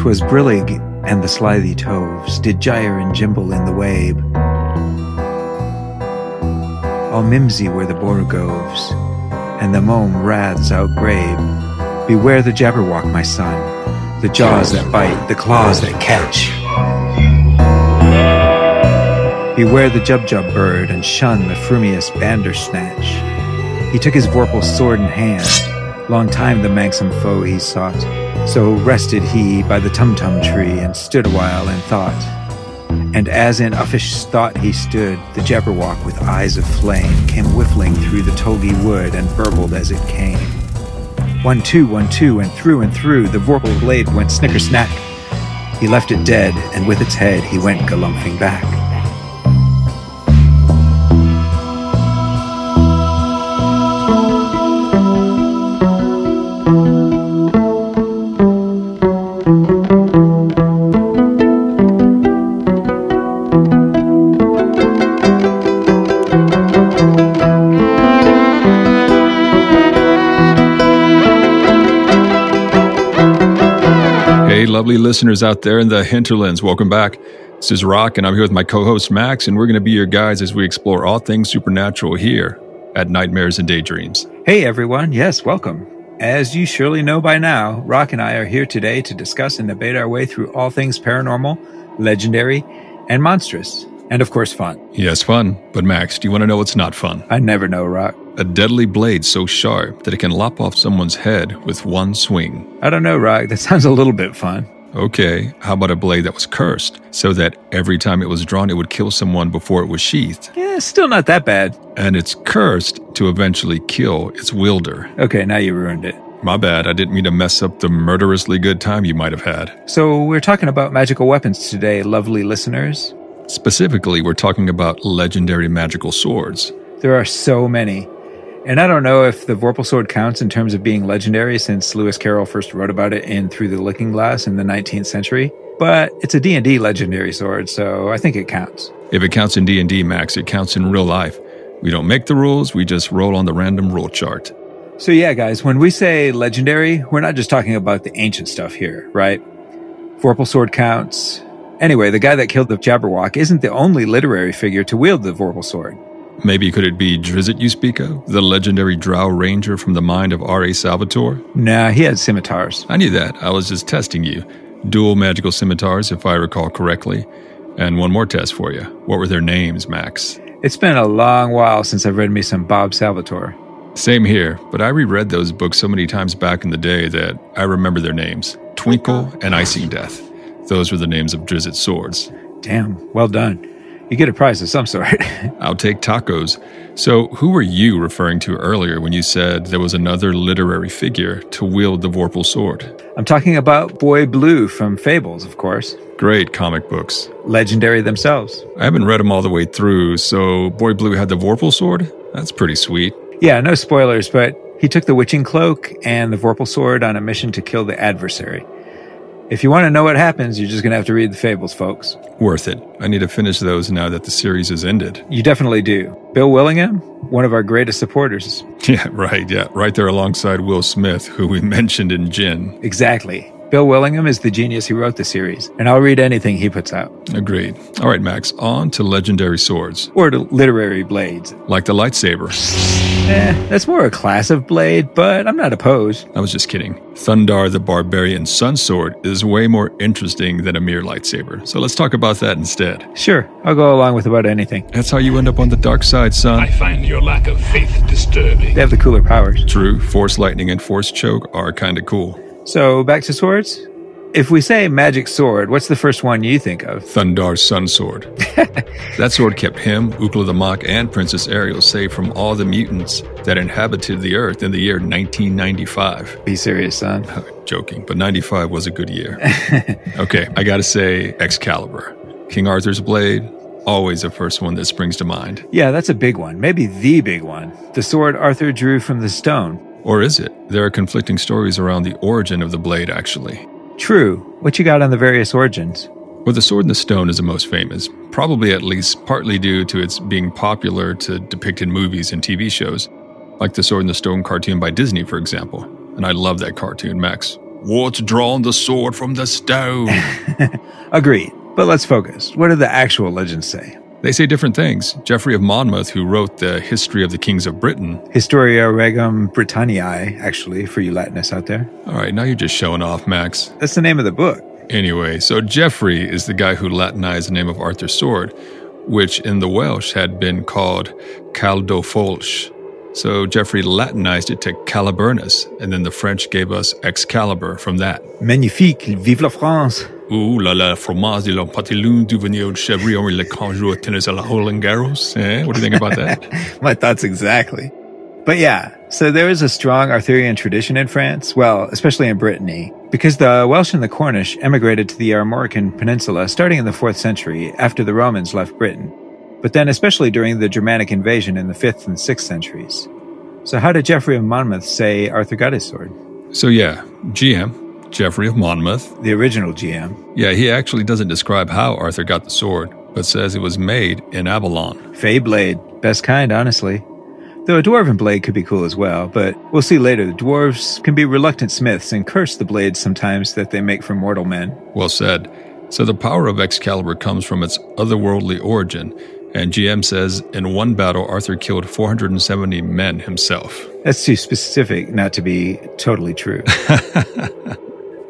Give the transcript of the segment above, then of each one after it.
'Twas brillig and the slithy toves did gyre and gimble in the wabe. All mimsy were the borogoves, and the mome raths outgrabe. Beware the jabberwock, my son, the jaws that bite, the claws that catch. Beware the jubjub bird, and shun the frumious bandersnatch. He took his vorpal sword in hand, long time the manxome foe he sought. So rested he by the tumtum tree, and stood awhile in thought. And as in uffish thought he stood, the Jabberwock with eyes of flame came whiffling through the tulgey wood and burbled as it came. One, two, one, two, and through and through the vorpal blade went snicker snack. He left it dead, and with its head he went galumphing back. Lovely listeners out there in the hinterlands, welcome back. This is Rock, and I'm here with my co host Max, and we're going to be your guides as we explore all things supernatural here at Nightmares and Daydreams. Hey everyone, yes, welcome. As you surely know by now, Rock and I are here today to discuss and debate our way through all things paranormal, legendary, and monstrous. And of course, fun. Yes, fun. But Max, do you want to know what's not fun? I never know, Rock. A deadly blade so sharp that it can lop off someone's head with one swing. I don't know, Rock. That sounds a little bit fun. Okay, how about a blade that was cursed so that every time it was drawn, it would kill someone before it was sheathed? Yeah, still not that bad. And it's cursed to eventually kill its wielder. Okay, now you ruined it. My bad, I didn't mean to mess up the murderously good time you might have had. So, we're talking about magical weapons today, lovely listeners. Specifically, we're talking about legendary magical swords. There are so many. And I don't know if the Vorpal sword counts in terms of being legendary since Lewis Carroll first wrote about it in Through the Looking Glass in the 19th century, but it's a D&D legendary sword, so I think it counts. If it counts in D&D, Max, it counts in real life. We don't make the rules, we just roll on the random rule chart. So yeah, guys, when we say legendary, we're not just talking about the ancient stuff here, right? Vorpal sword counts. Anyway, the guy that killed the Jabberwock isn't the only literary figure to wield the Vorpal sword. Maybe could it be Drizzt you speak of, the legendary drow ranger from the mind of R.A. Salvatore? Nah, he had scimitars. I knew that. I was just testing you. Dual magical scimitars, if I recall correctly. And one more test for you. What were their names, Max? It's been a long while since I've read me some Bob Salvatore. Same here, but I reread those books so many times back in the day that I remember their names Twinkle and Icing Death. Those were the names of Drizzt's swords. Damn, well done. You get a prize of some sort. I'll take tacos. So, who were you referring to earlier when you said there was another literary figure to wield the Vorpal sword? I'm talking about Boy Blue from Fables, of course. Great comic books. Legendary themselves. I haven't read them all the way through, so Boy Blue had the Vorpal sword? That's pretty sweet. Yeah, no spoilers, but he took the witching cloak and the Vorpal sword on a mission to kill the adversary. If you want to know what happens, you're just going to have to read the fables, folks. Worth it. I need to finish those now that the series is ended. You definitely do. Bill Willingham, one of our greatest supporters. Yeah, right. Yeah, right there alongside Will Smith, who we mentioned in Gin. Exactly. Bill Willingham is the genius who wrote the series, and I'll read anything he puts out. Agreed. All right, Max, on to legendary swords. Or to literary blades. Like the lightsaber. Eh, that's more a class of blade, but I'm not opposed. I was just kidding. Thundarr the Barbarian Sun Sword is way more interesting than a mere lightsaber, so let's talk about that instead. Sure, I'll go along with about anything. That's how you end up on the dark side, son. I find your lack of faith disturbing. They have the cooler powers. True, Force Lightning and Force Choke are kinda cool. So, back to swords? If we say magic sword, what's the first one you think of? Thundarr's Sun Sword. that sword kept him, Ookla the Mok, and Princess Ariel safe from all the mutants that inhabited the Earth in the year 1995. Be serious, son. Joking, but 95 was a good year. okay, I gotta say Excalibur. King Arthur's blade, always the first one that springs to mind. Yeah, that's a big one. Maybe the big one. The sword Arthur drew from the stone. Or is it? There are conflicting stories around the origin of the blade, actually. True. What you got on the various origins? Well, the Sword in the Stone is the most famous, probably at least partly due to its being popular to depict in movies and TV shows, like the Sword in the Stone cartoon by Disney, for example. And I love that cartoon, Max. What's drawn the sword from the stone? Agreed. But let's focus. What do the actual legends say? They say different things. Geoffrey of Monmouth, who wrote the History of the Kings of Britain. Historia Regum Britanniae, actually, for you Latinists out there. All right, now you're just showing off, Max. That's the name of the book. Anyway, so Geoffrey is the guy who Latinized the name of Arthur's sword, which in the Welsh had been called Caledfwlch. So Geoffrey Latinized it to Caliburnus, and then the French gave us Excalibur from that. Magnifique, vive la France! Ouh là là, fromage de l'empatelun du venir de chèvre le canjour tennis à la Roland Garros. Eh? What do you think about that? My thoughts exactly. But yeah, so there is a strong Arthurian tradition in France, well, especially in Brittany, because the Welsh and the Cornish emigrated to the Armorican Peninsula starting in the 4th century after the Romans left Britain, but then especially during the Germanic invasion in the 5th and 6th centuries. So how did Geoffrey of Monmouth say Arthur got his sword? So yeah, GM, Geoffrey of Monmouth. The original GM. Yeah, he actually doesn't describe how Arthur got the sword, but says it was made in Avalon. Fey blade. Best kind, honestly. Though a dwarven blade could be cool as well, but we'll see later. The dwarves can be reluctant smiths and curse the blades sometimes that they make for mortal men. Well said. So the power of Excalibur comes from its otherworldly origin, and GM says in one battle, Arthur killed 470 men himself. That's too specific not to be totally true.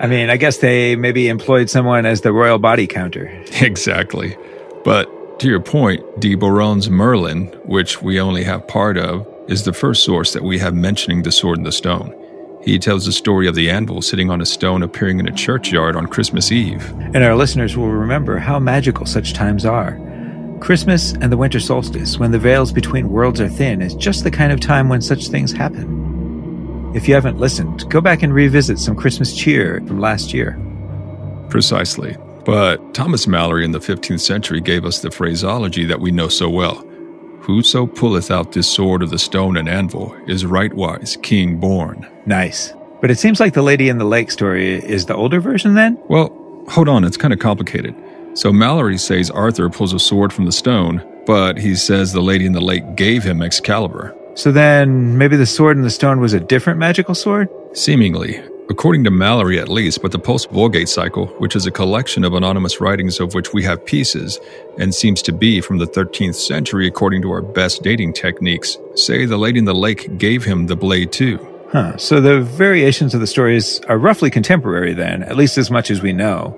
I mean, I guess they maybe employed someone as the royal body counter. Exactly. But to your point, de Boron's Merlin, which we only have part of, is the first source that we have mentioning the sword and the stone. He tells the story of the anvil sitting on a stone appearing in a churchyard on Christmas Eve. And our listeners will remember how magical such times are. Christmas and the winter solstice, when the veils between worlds are thin, is just the kind of time when such things happen. If you haven't listened, go back and revisit some Christmas cheer from last year. Precisely. But Thomas Malory in the 15th century gave us the phraseology that we know so well. Whoso pulleth out this sword of the stone and anvil is rightwise king born. Nice. But it seems like the Lady in the Lake story is the older version then? Well, hold on, it's kind of complicated. So Malory says Arthur pulls a sword from the stone, but he says the Lady in the Lake gave him Excalibur. So then maybe the sword in the stone was a different magical sword? Seemingly, according to Malory at least, but the Post Vulgate cycle, which is a collection of anonymous writings of which we have pieces, and seems to be from the 13th century according to our best dating techniques, say the Lady in the Lake gave him the blade too. Huh. So the variations of the stories are roughly contemporary then, at least as much as we know.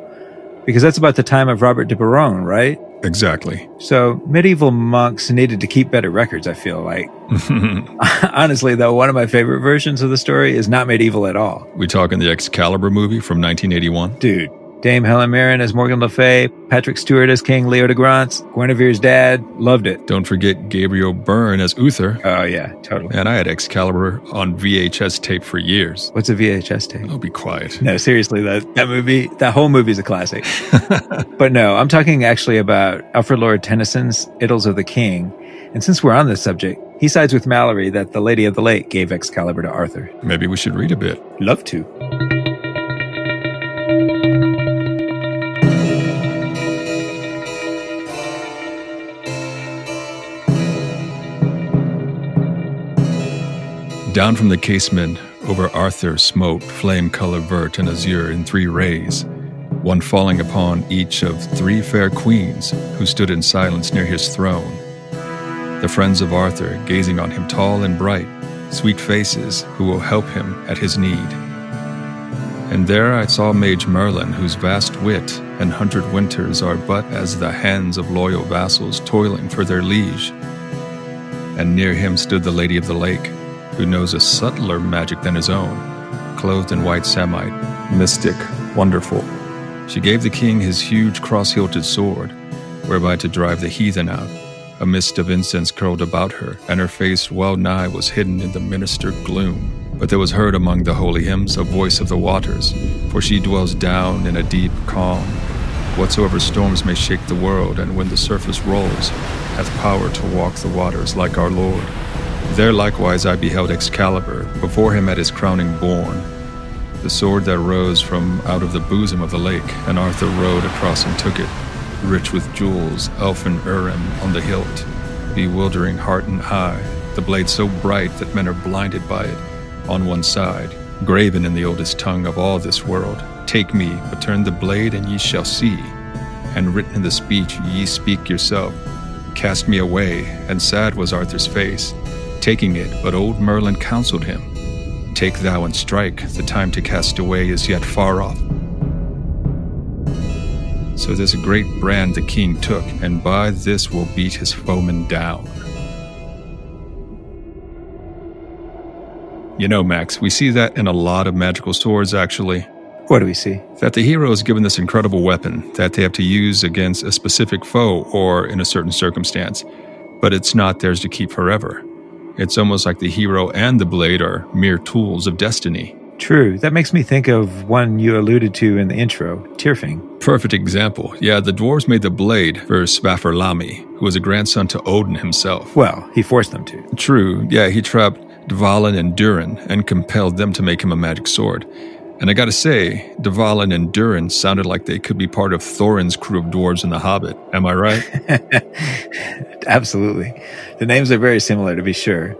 Because that's about the time of Robert de Boron, right? Exactly. So medieval monks needed to keep better records, I feel like. Honestly, though, one of my favorite versions of the story is not medieval at all. we talking the Excalibur movie from 1981? Dude, Dame Helen Mirren as Morgan Le Fay, Patrick Stewart as King Leodegrance, Guinevere's dad, loved it. Don't forget Gabriel Byrne as Uther. Oh, yeah, totally. And I had Excalibur on VHS tape for years. What's a VHS tape? I'll be quiet. No, seriously, that, that movie, that whole movie is a classic. but no, I'm talking actually about Alfred Lord Tennyson's Idylls of the King. And since we're on this subject, he sides with Malory that the Lady of the Lake gave Excalibur to Arthur. Maybe we should read a bit. Love to. Down from the casement over Arthur smote flame color vert and azure in three rays, one falling upon each of three fair queens who stood in silence near his throne. The friends of Arthur gazing on him tall and bright, sweet faces who will help him at his need. And there I saw Mage Merlin, whose vast wit and hundred winters are but as the hands of loyal vassals toiling for their liege. And near him stood the Lady of the Lake, who knows a subtler magic than his own, clothed in white samite, mystic, wonderful. She gave the king his huge cross hilted sword, whereby to drive the heathen out. A mist of incense curled about her, and her face well nigh was hidden in the ministered gloom. But there was heard among the holy hymns a voice of the waters, for she dwells down in a deep calm. Whatsoever storms may shake the world, and when the surface rolls, hath power to walk the waters like our Lord. There likewise I beheld Excalibur, before him at his crowning born, the sword that rose from out of the bosom of the lake, and Arthur rode across and took it, rich with jewels, elfin Urim on the hilt, bewildering heart and eye, the blade so bright that men are blinded by it, on one side, graven in the oldest tongue of all this world. Take me, but turn the blade, and ye shall see. And written in the speech, ye speak yourself. Cast me away, and sad was Arthur's face, taking it, but old Merlin counseled him Take thou and strike, the time to cast away is yet far off. So this great brand the king took, and by this will beat his foemen down. You know, Max, we see that in a lot of magical swords, actually. What do we see? That the hero is given this incredible weapon that they have to use against a specific foe or in a certain circumstance, but it's not theirs to keep forever. It's almost like the hero and the blade are mere tools of destiny. True. That makes me think of one you alluded to in the intro, Tyrfing. Perfect example. Yeah, the dwarves made the blade for Svafrlami, who was a grandson to Odin himself. Well, he forced them to. True. Yeah, he trapped Dvalin and Durin and compelled them to make him a magic sword. And I gotta say, Dvalin and Durin sounded like they could be part of Thorin's crew of dwarves in The Hobbit. Am I right? Absolutely. The names are very similar, to be sure.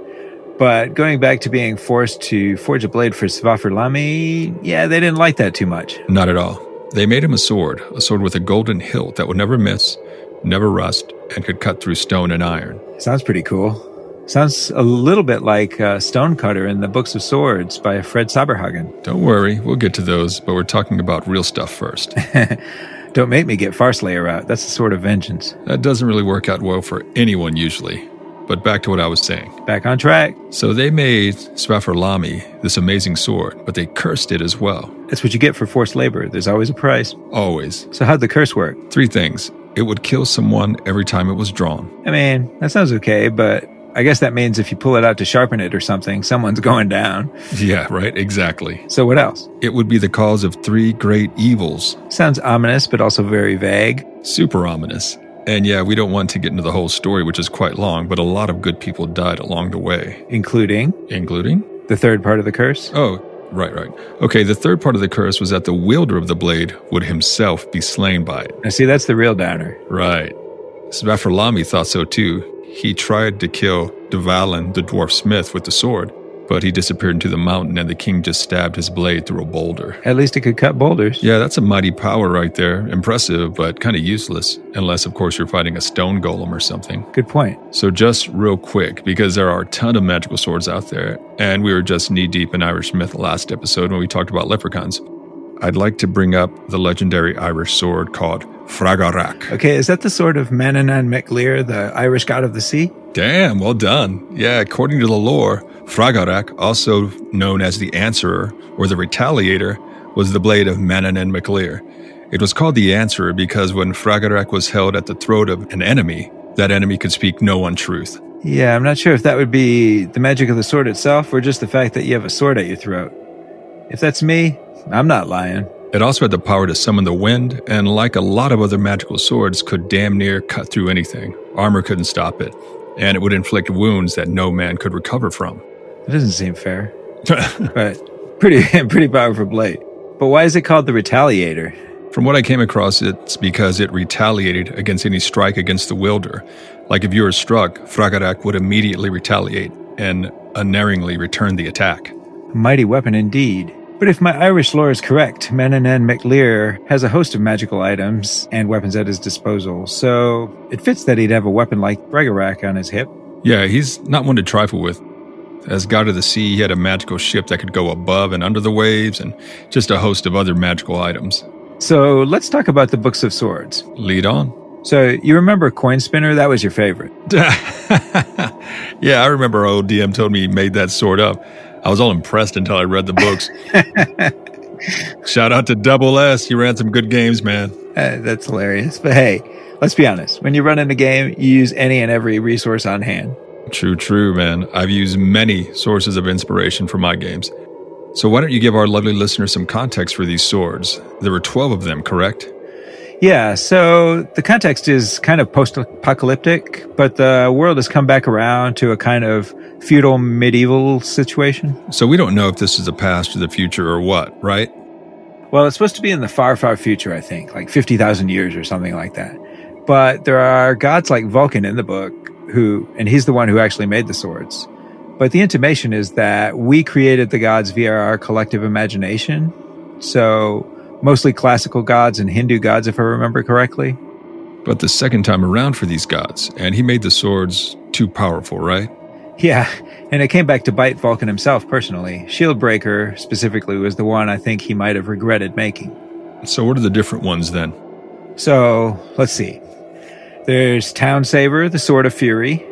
But going back to being forced to forge a blade for Svafrlami, yeah, they didn't like that too much. Not at all. They made him a sword, a sword with a golden hilt that would never miss, never rust, and could cut through stone and iron. Sounds pretty cool. Sounds a little bit like uh, Stonecutter in the Books of Swords by Fred Saberhagen. Don't worry, we'll get to those, but we're talking about real stuff first. Don't make me get Farslayer out. That's the sort of vengeance. That doesn't really work out well for anyone usually. But back to what I was saying. Back on track. So they made Svafrlami this amazing sword, but they cursed it as well. That's what you get for forced labor. There's always a price. Always. So how'd the curse work? Three things. It would kill someone every time it was drawn. I mean, that sounds okay, but I guess that means if you pull it out to sharpen it or something, someone's going down. Yeah, right, exactly. So what else? It would be the cause of three great evils. Sounds ominous, but also very vague. Super ominous. And yeah, we don't want to get into the whole story, which is quite long, but a lot of good people died along the way. Including? Including? The third part of the curse? Oh, right, right. Okay, the third part of the curse was that the wielder of the blade would himself be slain by it. Now, see, that's the real downer. Right. Svafrlami thought so too. He tried to kill Dvalin, the dwarf smith, with the sword, but he disappeared into the mountain and the king just stabbed his blade through a boulder. At least it could cut boulders. Yeah, that's a mighty power right there. Impressive, but kind of useless, unless, of course, you're fighting a stone golem or something. Good point. So, just real quick, because there are a ton of magical swords out there, and we were just knee deep in Irish myth last episode when we talked about leprechauns, I'd like to bring up the legendary Irish sword called Fragarak. Okay, is that the sword of Manannán mac Lir, the Irish god of the sea? Damn, well done. Yeah, according to the lore, Fragarak, also known as the Answerer or the Retaliator, was the blade of Manannán mac Lir. It was called the Answerer because when Fragarak was held at the throat of an enemy, that enemy could speak no untruth. Yeah, I'm not sure if that would be the magic of the sword itself or just the fact that you have a sword at your throat. If that's me, I'm not lying. It also had the power to summon the wind, and like a lot of other magical swords, could damn near cut through anything. Armor couldn't stop it, and it would inflict wounds that no man could recover from. It doesn't seem fair. but pretty pretty powerful blade. But why is it called the Retaliator? From what I came across, it's because it retaliated against any strike against the wielder. Like if you were struck, Fragarak would immediately retaliate and unerringly return the attack. A mighty weapon indeed. But if my Irish lore is correct, Manannán mac Lir has a host of magical items and weapons at his disposal, so it fits that he'd have a weapon like Fragarak on his hip. Yeah, he's not one to trifle with. As god of the sea, he had a magical ship that could go above and under the waves, and just a host of other magical items. So let's talk about the Books of Swords. Lead on. So you remember Coin Spinner? That was your favorite. yeah, I remember old DM told me he made that sword up. I was all impressed until I read the books. Shout out to Double S. You ran some good games, man. Uh, that's hilarious. But hey, let's be honest. When you run in a game, you use any and every resource on hand. True, true, man. I've used many sources of inspiration for my games. So why don't you give our lovely listeners some context for these swords? There were 12 of them, correct? Yeah, so the context is kind of post apocalyptic, but the world has come back around to a kind of feudal medieval situation. So we don't know if this is the past or the future or what, right? Well, it's supposed to be in the far, far future, I think, like 50,000 years or something like that. But there are gods like Vulcan in the book who, and he's the one who actually made the swords, But the intimation is that we created the gods via our collective imagination. So, mostly classical gods and Hindu gods, if I remember correctly. But the second time around for these gods, and he made the swords too powerful, right? Yeah, and it came back to bite Vulcan himself personally. Shieldbreaker, specifically, was the one I think he might have regretted making. So, what are the different ones then? So, let's see. There's Town Saver, the Sword of Fury,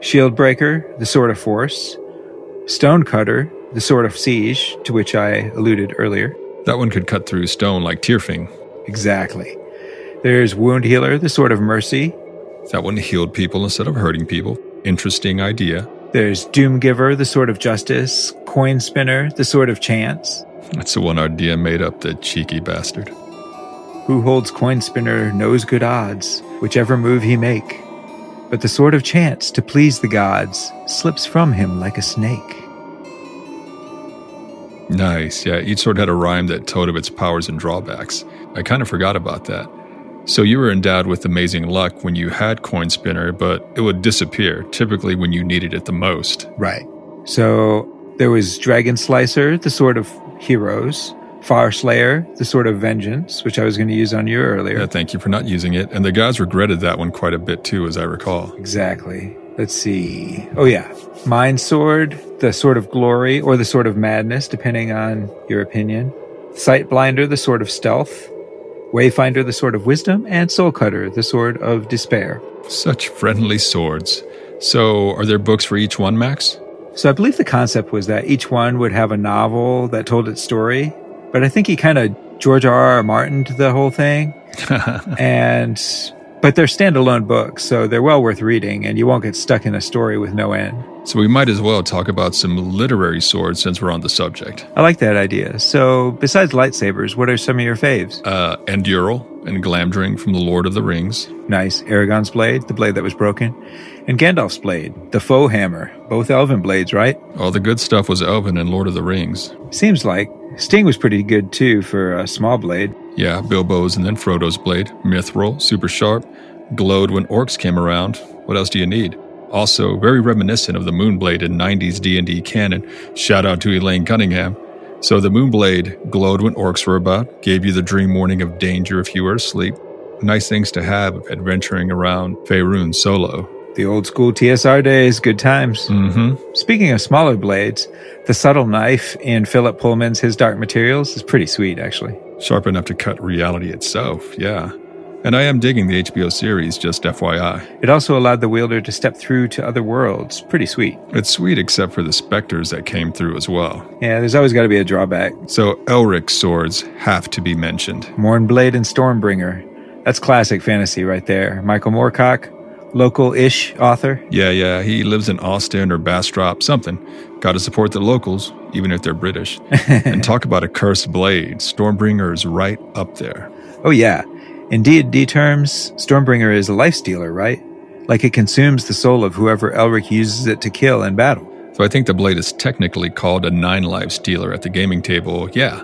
Shieldbreaker, the Sword of Force, Stonecutter, the Sword of Siege, to which I alluded earlier. That one could cut through stone like Tyrfing. Exactly. There's Wound Healer, the Sword of Mercy. That one healed people instead of hurting people. Interesting idea. There's Doomgiver, the Sword of Justice. Coin Spinner, the Sword of Chance. That's the one our DM made up, the cheeky bastard. Who holds Coin Spinner knows good odds, whichever move he make. But the Sword of Chance, to please the gods, slips from him like a snake. Nice. Yeah, each sword had a rhyme that told of its powers and drawbacks. I kind of forgot about that. So you were endowed with amazing luck when you had Coin Spinner, but it would disappear, typically when you needed it the most. Right. So there was Dragon Slicer, the Sword of Heroes, Far Slayer, the Sword of Vengeance, which I was going to use on you earlier. Yeah, thank you for not using it. And the guys regretted that one quite a bit too, as I recall. Exactly. Let's see. Oh, yeah. Mind Sword, the Sword of Glory, or the Sword of Madness, depending on your opinion. Sight Blinder, the Sword of Stealth. Wayfinder, the Sword of Wisdom. And Soul Cutter, the Sword of Despair. Such friendly swords. So, are there books for each one, Max? So, I believe the concept was that each one would have a novel that told its story. But I think he kind of George R. R. Martin to the whole thing. and but they're standalone books, so they're well worth reading, and you won't get stuck in a story with no end. So we might as well talk about some literary swords since we're on the subject. I like that idea. So, besides lightsabers, what are some of your faves? Uh, Anduril and Glamdring from The Lord of the Rings. Nice. Aragorn's blade, the blade that was broken. And Gandalf's blade, the foe hammer. Both elven blades, right? All the good stuff was elven in Lord of the Rings. Seems like. Sting was pretty good too for a small blade. Yeah, Bilbo's and then Frodo's blade. Mithril, super sharp. Glowed when orcs came around. What else do you need? Also, very reminiscent of the Moonblade in 90s D&D canon. Shout out to Elaine Cunningham. So the Moonblade glowed when orcs were about, gave you the dream warning of danger if you were asleep. Nice things to have adventuring around Faerun solo. The old school TSR days, good times. Mm-hmm. Speaking of smaller blades, the subtle knife in Philip Pullman's His Dark Materials is pretty sweet, actually. Sharp enough to cut reality itself, yeah. And I am digging the HBO series, just FYI. It also allowed the wielder to step through to other worlds. Pretty sweet. It's sweet except for the specters that came through as well. Yeah, there's always got to be a drawback. So Elric's swords have to be mentioned. Mournblade and Stormbringer. That's classic fantasy right there. Michael Moorcock, local-ish author. Yeah, yeah, he lives in Austin or Bastrop, something. Got to support the locals, even if they're British. and talk about a cursed blade. Stormbringer is right up there. Oh yeah. In D&D terms, Stormbringer is a life stealer, right? Like it consumes the soul of whoever Elric uses it to kill in battle. So I think the blade is technically called a nine life stealer at the gaming table, yeah.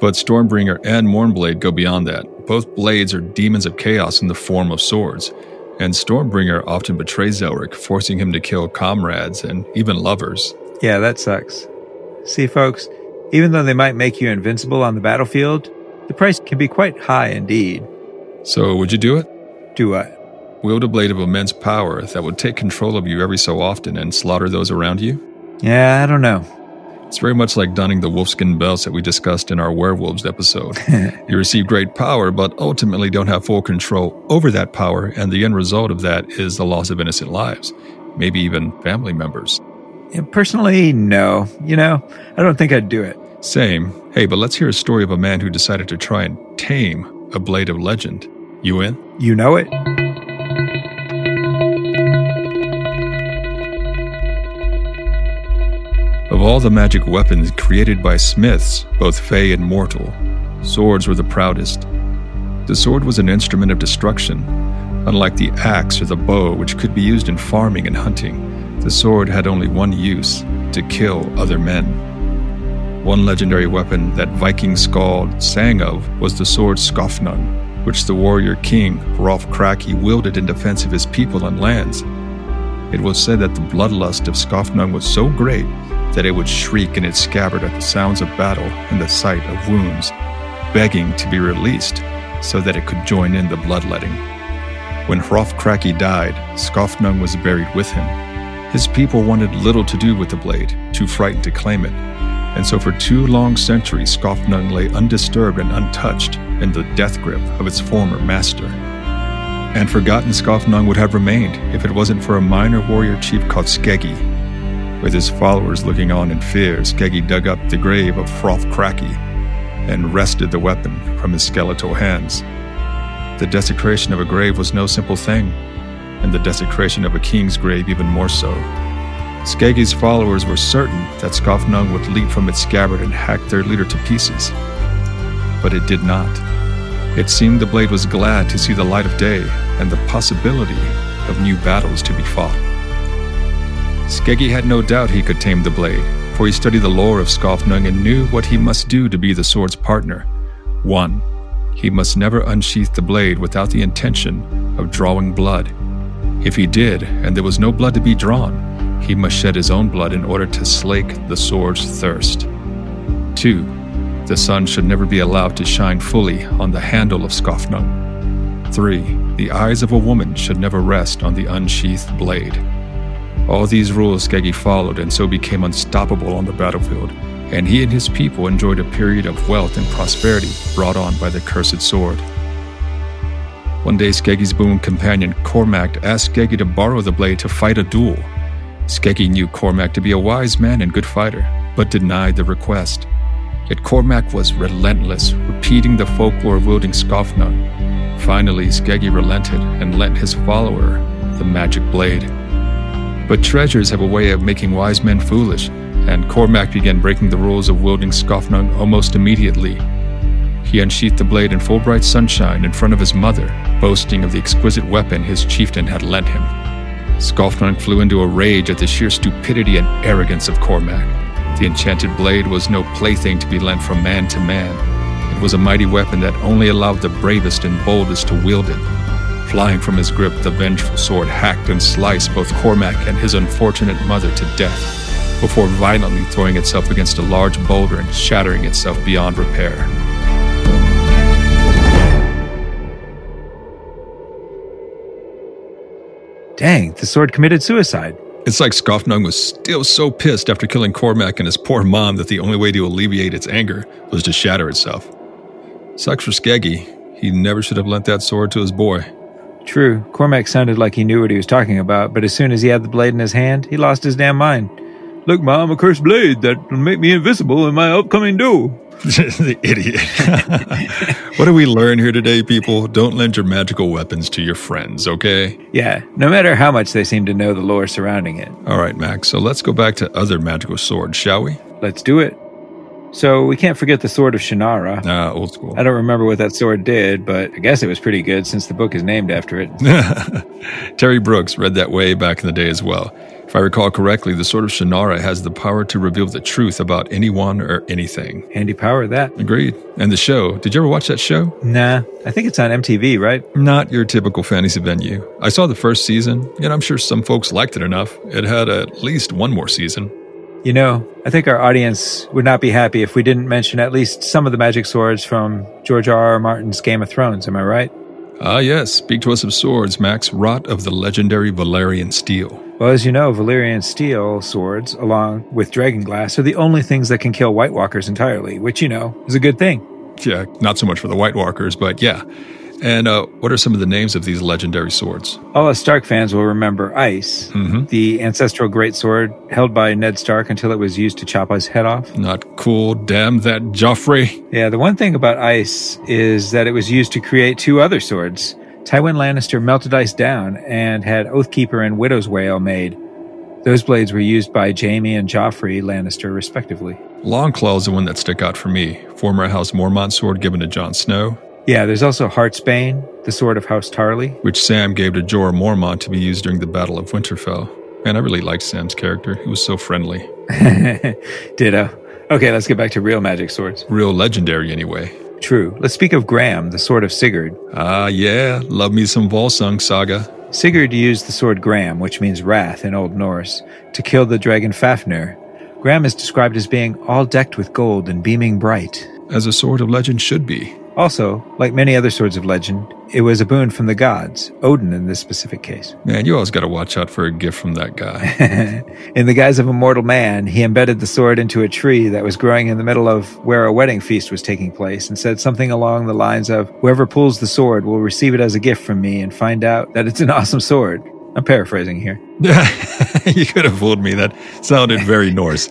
But Stormbringer and Mournblade go beyond that. Both blades are demons of chaos in the form of swords. And Stormbringer often betrays Elric, forcing him to kill comrades and even lovers. Yeah, that sucks. See, folks, even though they might make you invincible on the battlefield, the price can be quite high indeed. So, would you do it? Do what? Wield a blade of immense power that would take control of you every so often and slaughter those around you? Yeah, I don't know. It's very much like donning the wolfskin belts that we discussed in our werewolves episode. you receive great power, but ultimately don't have full control over that power, and the end result of that is the loss of innocent lives, maybe even family members. Yeah, personally, no. You know, I don't think I'd do it. Same. Hey, but let's hear a story of a man who decided to try and tame a blade of legend. You in? You know it? All the magic weapons created by smiths, both fey and mortal, swords were the proudest. The sword was an instrument of destruction. Unlike the axe or the bow, which could be used in farming and hunting, the sword had only one use to kill other men. One legendary weapon that Viking Skald sang of was the sword Skofnung, which the warrior king Rolf Kraki wielded in defense of his people and lands. It was said that the bloodlust of Skofnung was so great that it would shriek in its scabbard at the sounds of battle and the sight of wounds, begging to be released so that it could join in the bloodletting. When Hrafkraki died, Skofnung was buried with him. His people wanted little to do with the blade, too frightened to claim it, and so for two long centuries Skofnung lay undisturbed and untouched in the death grip of its former master. And forgotten Skofnung would have remained if it wasn't for a minor warrior chief called Skeggi. With his followers looking on in fear, Skeggi dug up the grave of Hrafkraki and wrested the weapon from his skeletal hands. The desecration of a grave was no simple thing, and the desecration of a king's grave even more so. Skeggi's followers were certain that Skofnung would leap from its scabbard and hack their leader to pieces. But it did not. It seemed the blade was glad to see the light of day and the possibility of new battles to be fought. Skeggi had no doubt he could tame the blade, for he studied the lore of Skofnung and knew what he must do to be the sword's partner. One, he must never unsheath the blade without the intention of drawing blood. If he did, and there was no blood to be drawn, he must shed his own blood in order to slake the sword's thirst. Two, the sun should never be allowed to shine fully on the handle of Skofnung. Three, the eyes of a woman should never rest on the unsheathed blade. All these rules Skeggi followed and so became unstoppable on the battlefield, and he and his people enjoyed a period of wealth and prosperity brought on by the cursed sword. One day, Skeggi's boon companion Cormac asked Skeggi to borrow the blade to fight a duel. Skeggi knew Cormac to be a wise man and good fighter, but denied the request. Yet Cormac was relentless, repeating the folklore wielding Skofnung. Finally, Skeggi relented and lent his follower the magic blade. But treasures have a way of making wise men foolish, and Cormac began breaking the rules of wielding Skofnung almost immediately. He unsheathed the blade in full bright sunshine in front of his mother, boasting of the exquisite weapon his chieftain had lent him. Skofnung flew into a rage at the sheer stupidity and arrogance of Cormac. The enchanted blade was no plaything to be lent from man to man. It was a mighty weapon that only allowed the bravest and boldest to wield it. Flying from his grip, the vengeful sword hacked and sliced both Cormac and his unfortunate mother to death, before violently throwing itself against a large boulder and shattering itself beyond repair. Dang, the sword committed suicide. It's like Skofnung was still so pissed after killing Cormac and his poor mom that the only way to alleviate its anger was to shatter itself. Sucks for Skeggi. He never should have lent that sword to his boy. True, Cormac sounded like he knew what he was talking about, but as soon as he had the blade in his hand, he lost his damn mind. Look, Mom, a cursed blade that will make me invisible in my upcoming duel. the idiot. what do we learn here today, people? Don't lend your magical weapons to your friends, okay? Yeah, no matter how much they seem to know the lore surrounding it. All right, Max, so let's go back to other magical swords, shall we? Let's do it. So we can't forget the Sword of Shannara. Ah, old school. I don't remember what that sword did, but I guess it was pretty good since the book is named after it. Terry Brooks read that way back in the day as well. If I recall correctly, the Sword of Shannara has the power to reveal the truth about anyone or anything. Handy power, that. Agreed. And the show, did you ever watch that show? Nah, I think it's on MTV, right? Not your typical fantasy venue. I saw the first season, and I'm sure some folks liked it enough. It had at least one more season. You know, I think our audience would not be happy if we didn't mention at least some of the magic swords from George R. R. Martin's Game of Thrones. Am I right? Ah, yes. Speak to us of swords, Max. Wrought of the legendary Valyrian steel. Well, as you know, Valyrian steel swords, along with dragon glass, are the only things that can kill White Walkers entirely, which, you know, is a good thing. Yeah, not so much for the White Walkers, but yeah. And uh, what are some of the names of these legendary swords? All us Stark fans will remember Ice, Mhm. the ancestral greatsword held by Ned Stark until it was used to chop his head off. Not cool. Damn that Joffrey. Yeah, the one thing about Ice is that it was used to create two other swords. Tywin Lannister melted Ice down and had Oathkeeper and Widow's Wail made. Those blades were used by Jaime and Joffrey Lannister, respectively. Longclaw is the one that stuck out for me. Former House Mormont sword given to Jon Snow, Yeah, there's also Heartsbane, the sword of House Tarly. which Sam gave to Jorah Mormont to be used during the Battle of Winterfell. Man, I really liked Sam's character. He was so friendly. Ditto. Okay, let's get back to real magic swords. Real legendary, anyway. True. Let's speak of Gram, the sword of Sigurd. Ah, yeah. Love me some Volsung saga. Sigurd used the sword Gram, which means wrath in Old Norse, to kill the dragon Fafnir. Gram is described as being all decked with gold and beaming bright. As a sword of legend should be. Also, like many other swords of legend, it was a boon from the gods, Odin in this specific case. Man, you always got to watch out for a gift from that guy. in the guise of a mortal man, he embedded the sword into a tree that was growing in the middle of where a wedding feast was taking place and said something along the lines of, Whoever pulls the sword will receive it as a gift from me and find out that it's an awesome sword. I'm paraphrasing here. you could have fooled me. That sounded very Norse.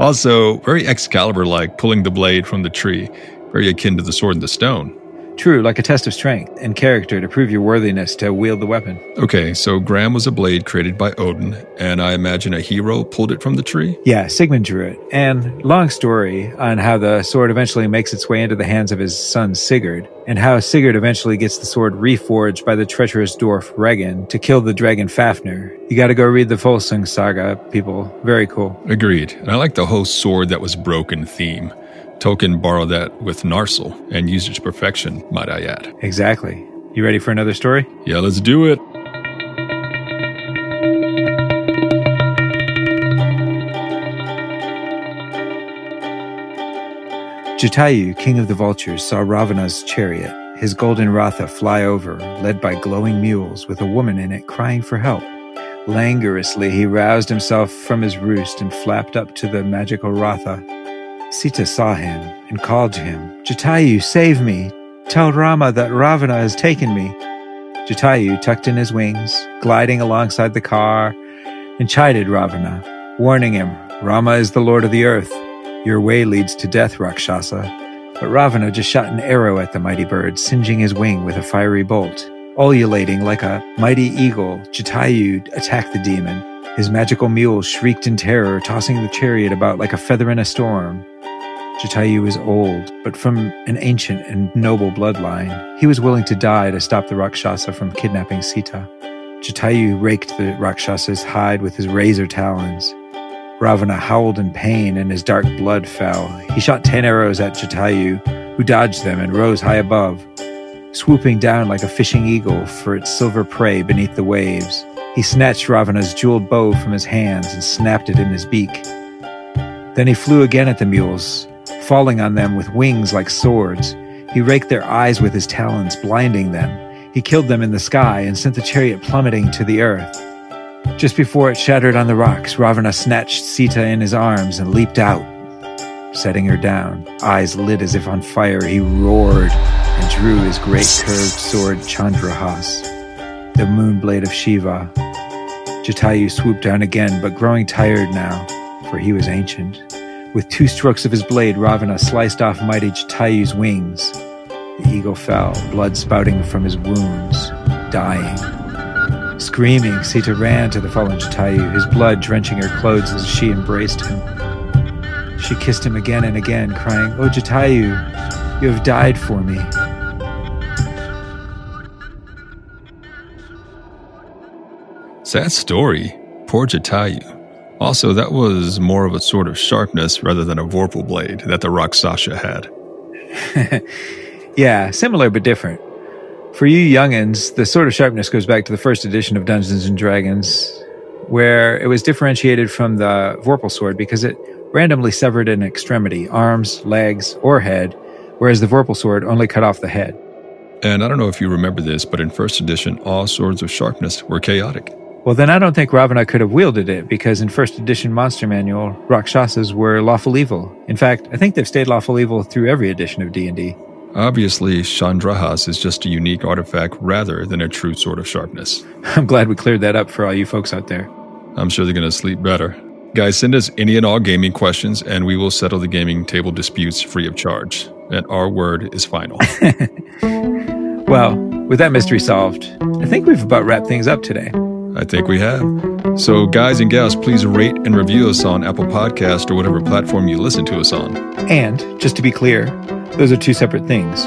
Also, very Excalibur like, pulling the blade from the tree very akin to the sword in the stone. True, like a test of strength and character to prove your worthiness to wield the weapon. Okay, so Gram was a blade created by Odin, and I imagine a hero pulled it from the tree? Yeah, Sigmund drew it. And long story on how the sword eventually makes its way into the hands of his son Sigurd, and how Sigurd eventually gets the sword reforged by the treacherous dwarf Regin to kill the dragon Fafnir. You gotta go read the Volsung saga, people. Very cool. Agreed. And I like the whole sword that was broken theme. Tolkien borrowed that with Narsil and used it to perfection, might I add. Exactly. You ready for another story? Yeah, let's do it. Jatayu, king of the vultures, saw Ravana's chariot, his golden Ratha, fly over, led by glowing mules with a woman in it crying for help. Languorously, he roused himself from his roost and flapped up to the magical Ratha, Sita saw him and called to him, Jatayu, save me! Tell Rama that Ravana has taken me. Jatayu tucked in his wings, gliding alongside the car, and chided Ravana, warning him, Rama is the lord of the earth. Your way leads to death, Rakshasa. But Ravana just shot an arrow at the mighty bird, singeing his wing with a fiery bolt. Ululating like a mighty eagle, Jatayu attacked the demon. His magical mule shrieked in terror, tossing the chariot about like a feather in a storm. Jatayu is old, but from an ancient and noble bloodline. He was willing to die to stop the Rakshasa from kidnapping Sita. Jatayu raked the Rakshasa's hide with his razor talons. Ravana howled in pain and his dark blood fell. He shot ten arrows at Jatayu, who dodged them and rose high above, swooping down like a fishing eagle for its silver prey beneath the waves. He snatched Ravana's jeweled bow from his hands and snapped it in his beak. Then he flew again at the mules, falling on them with wings like swords. He raked their eyes with his talons, blinding them. He killed them in the sky and sent the chariot plummeting to the earth. Just before it shattered on the rocks, Ravana snatched Sita in his arms and leaped out, setting her down. Eyes lit as if on fire, he roared and drew his great curved sword Chandrahas, the moon blade of Shiva. Jatayu swooped down again, but growing tired now, for he was ancient. With two strokes of his blade, Ravana sliced off mighty Jatayu's wings. The eagle fell, blood spouting from his wounds, dying. Screaming, Sita ran to the fallen Jatayu, his blood drenching her clothes as she embraced him. She kissed him again and again, crying, Oh Jatayu, you have died for me. Sad story. Poor Jatayu. Also, that was more of a sort of sharpness rather than a Vorpal blade that the Rakshasa had. yeah, similar but different. For you youngins, the sort of sharpness goes back to the first edition of Dungeons and Dragons, where it was differentiated from the Vorpal sword because it randomly severed an extremity, arms, legs, or head, whereas the Vorpal sword only cut off the head. And I don't know if you remember this, but in first edition, all swords of sharpness were chaotic. Well, then I don't think Ravana could have wielded it because in first edition Monster Manual, Rakshasas were lawful evil. In fact, I think they've stayed lawful evil through every edition of D&D. Obviously, Chandrahas is just a unique artifact rather than a true sword of sharpness. I'm glad we cleared that up for all you folks out there. I'm sure they're going to sleep better. Guys, send us any and all gaming questions and we will settle the gaming table disputes free of charge. And our word is final. well, with that mystery solved, I think we've about wrapped things up today. I think we have. So, guys and gals, please rate and review us on Apple Podcast or whatever platform you listen to us on. And just to be clear, those are two separate things.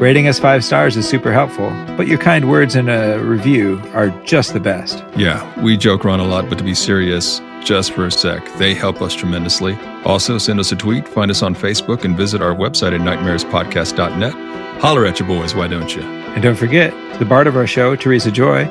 Rating us five stars is super helpful, but your kind words in a review are just the best. Yeah, we joke around a lot, but to be serious, just for a sec, they help us tremendously. Also, send us a tweet, find us on Facebook, and visit our website at nightmarespodcast.net. Holler at your boys, why don't you? And don't forget, the bard of our show, Teresa Joy,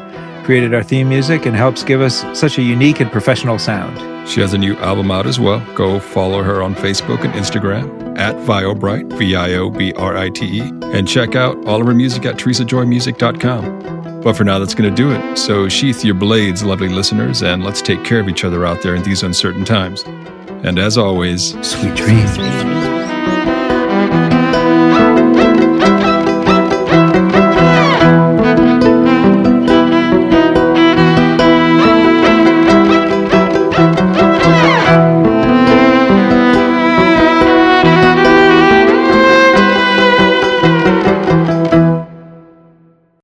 created our theme music and helps give us such a unique and professional sound. She has a new album out as well. Go follow her on Facebook and Instagram at Viobrite, V I O B R I T E, and check out all of her music at teresajoymusic.com. But for now, that's going to do it. So sheath your blades, lovely listeners, and let's take care of each other out there in these uncertain times. And as always, sweet dreams.